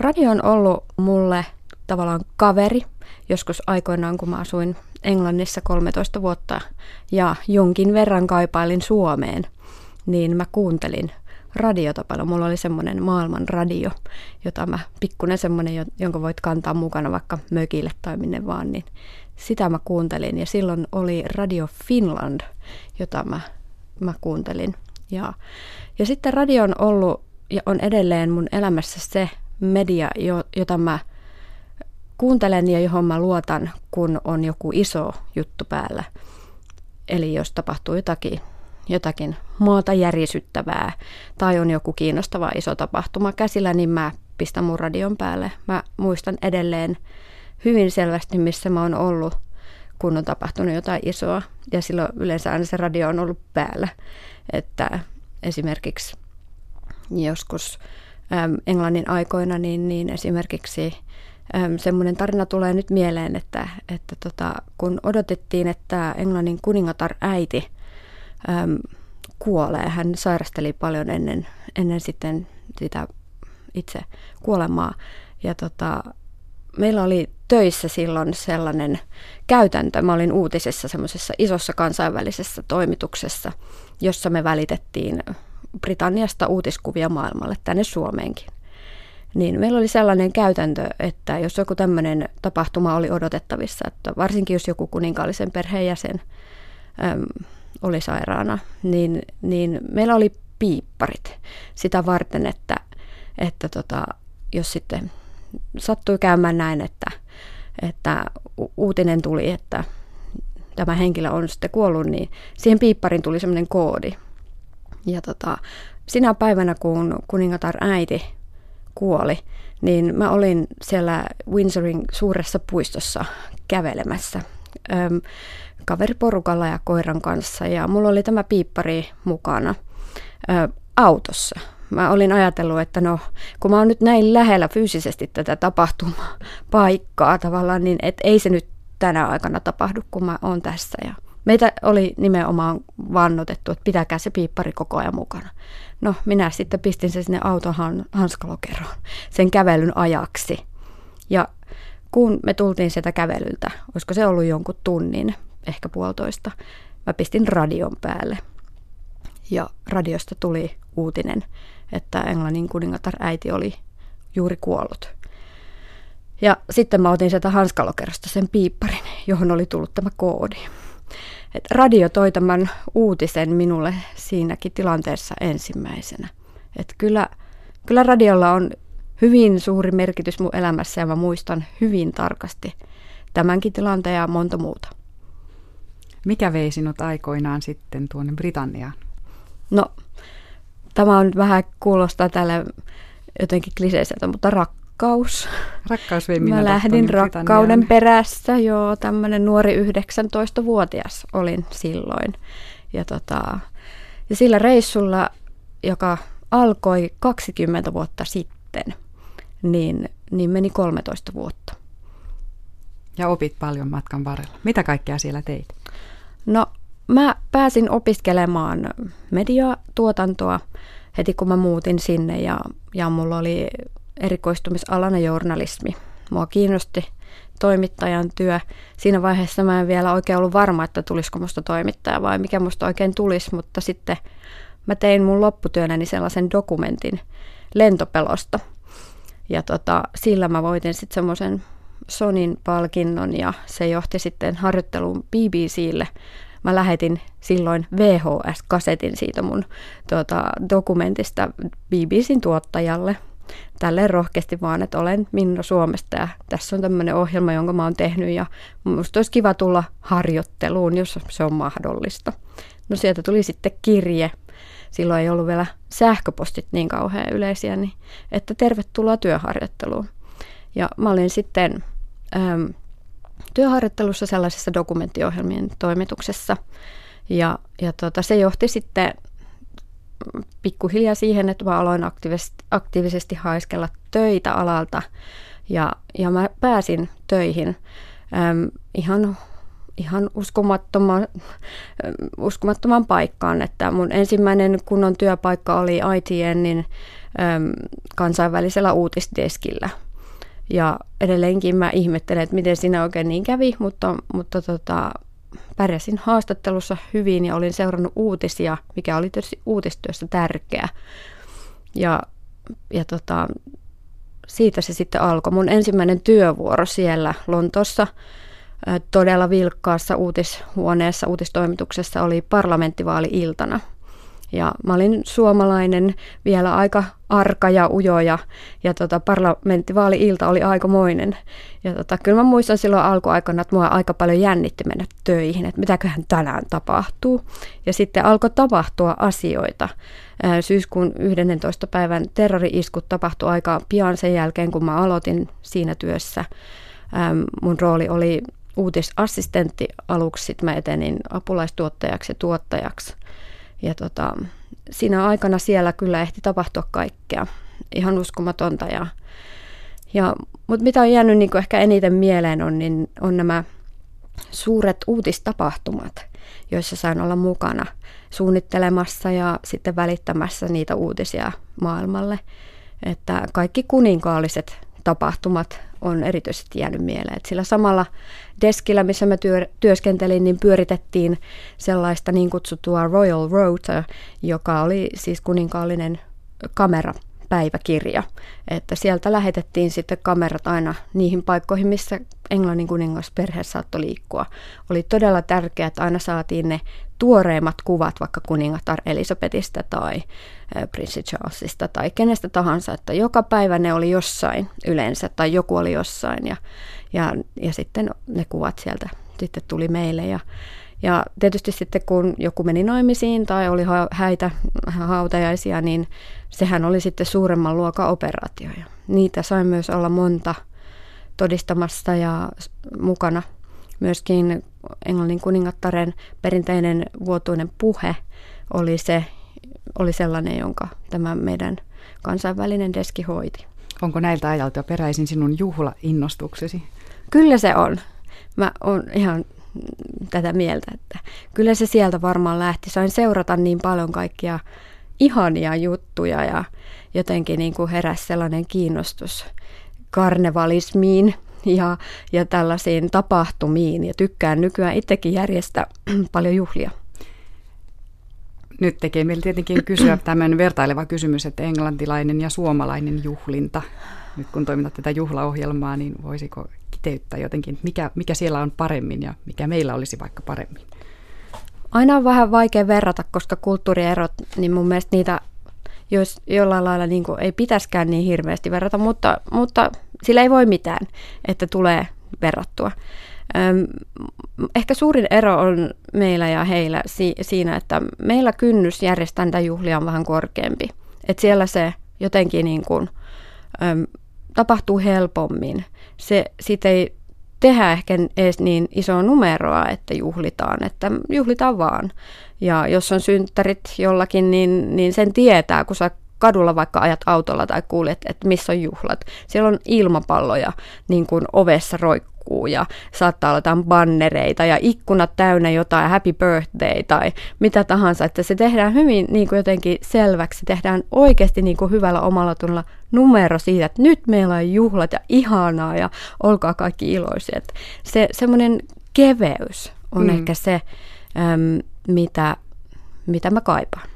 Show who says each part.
Speaker 1: radio on ollut mulle tavallaan kaveri joskus aikoinaan, kun mä asuin Englannissa 13 vuotta ja jonkin verran kaipailin Suomeen, niin mä kuuntelin radiota paljon. Mulla oli semmoinen maailman radio, jota mä, pikkunen semmoinen, jonka voit kantaa mukana vaikka mökille tai minne vaan, niin sitä mä kuuntelin. Ja silloin oli Radio Finland, jota mä, mä kuuntelin. Ja, ja sitten radio on ollut ja on edelleen mun elämässä se media, jota mä kuuntelen ja johon mä luotan, kun on joku iso juttu päällä. Eli jos tapahtuu jotakin, jotakin maata järisyttävää tai on joku kiinnostava iso tapahtuma käsillä, niin mä pistän mun radion päälle. Mä muistan edelleen hyvin selvästi, missä mä oon ollut, kun on tapahtunut jotain isoa. Ja silloin yleensä aina se radio on ollut päällä. Että esimerkiksi joskus Englannin aikoina, niin, niin esimerkiksi semmoinen tarina tulee nyt mieleen, että, että tota, kun odotettiin, että Englannin kuningatar äiti äm, kuolee, hän sairasteli paljon ennen, ennen sitten sitä itse kuolemaa. Ja tota, meillä oli töissä silloin sellainen käytäntö. Mä olin uutisessa semmoisessa isossa kansainvälisessä toimituksessa, jossa me välitettiin Britanniasta uutiskuvia maailmalle, tänne Suomeenkin. Niin meillä oli sellainen käytäntö, että jos joku tämmöinen tapahtuma oli odotettavissa, että varsinkin jos joku kuninkaallisen perheenjäsen äm, oli sairaana, niin, niin meillä oli piipparit sitä varten, että, että tota, jos sitten sattui käymään näin, että, että uutinen tuli, että tämä henkilö on sitten kuollut, niin siihen piipparin tuli semmoinen koodi. Ja tota, sinä päivänä, kun kuningatar äiti kuoli, niin mä olin siellä Windsorin suuressa puistossa kävelemässä öm, kaveriporukalla ja koiran kanssa. Ja mulla oli tämä piippari mukana ö, autossa. Mä olin ajatellut, että no, kun mä oon nyt näin lähellä fyysisesti tätä tapahtumapaikkaa tavallaan, niin et ei se nyt tänä aikana tapahdu, kun mä oon tässä. Ja meitä oli nimenomaan vannotettu, että pitäkää se piippari koko ajan mukana. No minä sitten pistin se sinne auton hanskalokeroon sen kävelyn ajaksi. Ja kun me tultiin sieltä kävelyltä, olisiko se ollut jonkun tunnin, ehkä puolitoista, mä pistin radion päälle. Ja radiosta tuli uutinen, että Englannin kuningatar äiti oli juuri kuollut. Ja sitten mä otin sieltä hanskalokerosta sen piipparin, johon oli tullut tämä koodi. Et radio toi tämän uutisen minulle siinäkin tilanteessa ensimmäisenä. Et kyllä, kyllä radiolla on hyvin suuri merkitys mun elämässä ja mä muistan hyvin tarkasti tämänkin tilanteen ja monta muuta.
Speaker 2: Mikä vei sinut aikoinaan sitten tuonne Britanniaan?
Speaker 1: No, tämä on vähän kuulostaa tälle jotenkin kliseiseltä, mutta rak, rakkaus.
Speaker 2: Rakkaus vei
Speaker 1: Mä lähdin rakkauden perässä, joo, tämmöinen nuori 19-vuotias olin silloin. Ja, tota, ja sillä reissulla, joka alkoi 20 vuotta sitten, niin, niin meni 13 vuotta.
Speaker 2: Ja opit paljon matkan varrella. Mitä kaikkea siellä teit?
Speaker 1: No, mä pääsin opiskelemaan mediatuotantoa heti kun mä muutin sinne ja, ja mulla oli erikoistumisalana journalismi. Mua kiinnosti toimittajan työ. Siinä vaiheessa mä en vielä oikein ollut varma, että tulisiko musta toimittaja vai mikä musta oikein tulisi, mutta sitten mä tein mun lopputyönäni sellaisen dokumentin lentopelosta. Ja tota, sillä mä voitin sitten semmoisen Sonin palkinnon ja se johti sitten harjoitteluun BBClle. Mä lähetin silloin VHS-kasetin siitä mun tuota, dokumentista BBCn tuottajalle – tälleen rohkeasti vaan, että olen Minno Suomesta ja tässä on tämmöinen ohjelma, jonka mä oon tehnyt ja musta olisi kiva tulla harjoitteluun, jos se on mahdollista. No sieltä tuli sitten kirje, silloin ei ollut vielä sähköpostit niin kauhean yleisiä, niin että tervetuloa työharjoitteluun. Ja mä olin sitten äm, työharjoittelussa sellaisessa dokumenttiohjelmien toimituksessa ja, ja tota, se johti sitten pikkuhiljaa siihen, että mä aloin aktiivisesti, aktiivisesti haiskella töitä alalta ja, ja mä pääsin töihin äm, ihan ihan uskomattoman, uskomattoman paikkaan, että mun ensimmäinen kunnon työpaikka oli ITNin äm, kansainvälisellä uutisdeskillä. Ja edelleenkin mä ihmettelen, että miten siinä oikein niin kävi, mutta, mutta tota, pärjäsin haastattelussa hyvin ja olin seurannut uutisia, mikä oli tietysti uutistyössä tärkeä. Ja, ja tota, siitä se sitten alkoi. Mun ensimmäinen työvuoro siellä Lontossa todella vilkkaassa uutishuoneessa, uutistoimituksessa oli parlamenttivaali-iltana – ja mä olin suomalainen, vielä aika arka ja ujo ja, ja tota, parlamenttivaali-ilta oli aikamoinen. Ja tota, kyllä mä muistan silloin alkuaikana, että mua aika paljon jännitti mennä töihin, että mitäköhän tänään tapahtuu. Ja sitten alkoi tapahtua asioita. Syyskuun 11. päivän terrori-iskut tapahtui aika pian sen jälkeen, kun mä aloitin siinä työssä. Mun rooli oli uutisassistentti aluksi, sitten mä etenin apulaistuottajaksi ja tuottajaksi – ja tota, siinä aikana siellä kyllä ehti tapahtua kaikkea. Ihan uskomatonta. Ja, ja, mutta mitä on jäänyt niin ehkä eniten mieleen on, niin on nämä suuret uutistapahtumat, joissa sain olla mukana suunnittelemassa ja sitten välittämässä niitä uutisia maailmalle. Että kaikki kuninkaalliset tapahtumat on erityisesti jäänyt mieleen. Sillä samalla deskillä, missä mä työ, työskentelin, niin pyöritettiin sellaista niin kutsuttua Royal Rota, joka oli siis kuninkaallinen kamera päiväkirja. Että sieltä lähetettiin sitten kamerat aina niihin paikkoihin, missä Englannin kuningasperhe saattoi liikkua. Oli todella tärkeää, että aina saatiin ne tuoreimmat kuvat vaikka kuningatar Elisabetista tai prinssi Charlesista tai kenestä tahansa, että joka päivä ne oli jossain yleensä tai joku oli jossain ja, ja, ja sitten ne kuvat sieltä sitten tuli meille ja, ja tietysti sitten kun joku meni naimisiin tai oli häitä hautajaisia, niin sehän oli sitten suuremman luokan operaatio. Ja niitä sai myös olla monta todistamassa ja mukana. Myöskin Englannin kuningattaren perinteinen vuotuinen puhe oli, se, oli sellainen, jonka tämä meidän kansainvälinen deski hoiti.
Speaker 2: Onko näiltä ajalta peräisin sinun juhlainnostuksesi?
Speaker 1: Kyllä se on. Mä oon ihan tätä mieltä, että kyllä se sieltä varmaan lähti. Sain seurata niin paljon kaikkia ihania juttuja ja jotenkin niin kuin heräsi sellainen kiinnostus karnevalismiin ja, ja tällaisiin tapahtumiin ja tykkään nykyään itsekin järjestää paljon juhlia.
Speaker 2: Nyt tekee meillä tietenkin kysyä tämmöinen vertaileva kysymys, että englantilainen ja suomalainen juhlinta. Nyt kun toimitat tätä juhlaohjelmaa, niin voisiko kiteyttää jotenkin, mikä, mikä siellä on paremmin ja mikä meillä olisi vaikka paremmin?
Speaker 1: Aina on vähän vaikea verrata, koska kulttuurierot, niin mun mielestä niitä jos jollain lailla niin kuin ei pitäskään niin hirveästi verrata, mutta, mutta sillä ei voi mitään, että tulee verrattua. Ehkä suurin ero on meillä ja heillä si- siinä, että meillä kynnys järjestää näitä juhlia on vähän korkeampi. Että siellä se jotenkin niin kuin, öm, tapahtuu helpommin. Se, siitä ei tehdä ehkä edes niin isoa numeroa, että juhlitaan, että juhlitaan vaan. Ja jos on synttärit jollakin, niin, niin sen tietää, kun sä kadulla vaikka ajat autolla tai kuulet, että missä on juhlat. Siellä on ilmapalloja niin kuin ovessa roikkuu ja saattaa olla jotain bannereita ja ikkunat täynnä jotain happy birthday tai mitä tahansa. Että se tehdään hyvin niin kuin jotenkin selväksi, tehdään oikeasti niin kuin hyvällä omalla tunnolla numero siitä, että nyt meillä on juhlat ja ihanaa ja olkaa kaikki iloisia. Että se semmoinen keveys on mm. ehkä se, äm, mitä, mitä mä kaipaan.